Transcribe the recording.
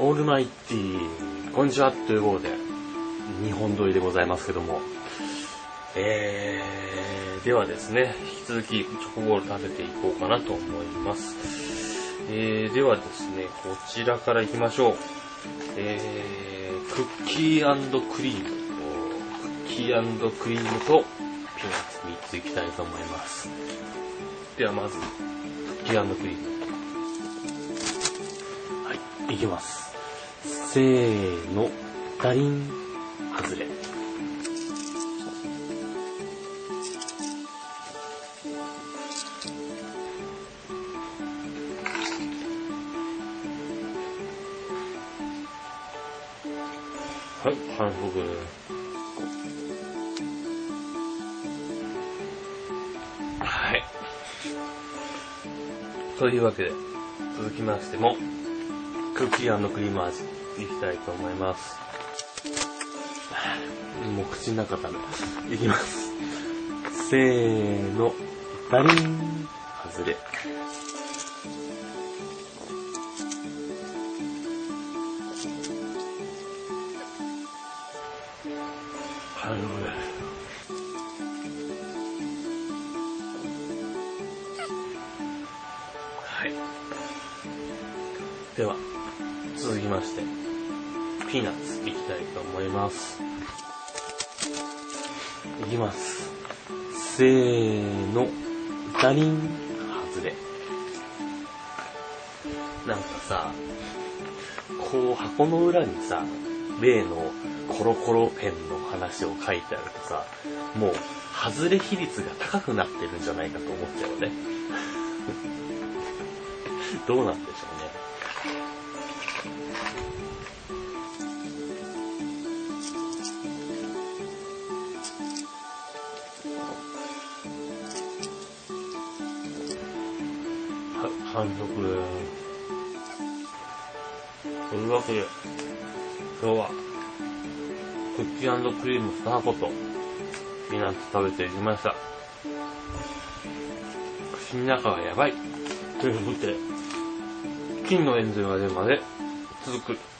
オールマイティー、こんにちはということで、日本撮りでございますけども、えー、ではですね、引き続きチョコボール食べていこうかなと思います。えー、ではですね、こちらから行きましょう。えー、クッキークリーム、クッキークリームとピーナッツ3ついきたいと思います。ではまず、クッキークリーム。はい、いきます。せーの、ダリン、外れ。はい、反復。はい。というわけで、続きましても、クッキークリーム味、いきたいと思います。もう口の中食べ、いきます。せーの、ダリン、外れ。反復。はい。では、続きまして、ピーナッツいきたいと思います。いきます。せーの、ダリン、外れ。なんかさ、こう箱の裏にさ、例のコロコロペンの話を書いてあるとさ、もう、外れ比率が高くなってるんじゃないかと思っちゃうね。どうなんでしょうね。監督。というわけで、今日は、クッキークリーム2箱と、ピーナッツ食べていきました。口の中がやばい。ということで、金のエンゼルが出るまで続く。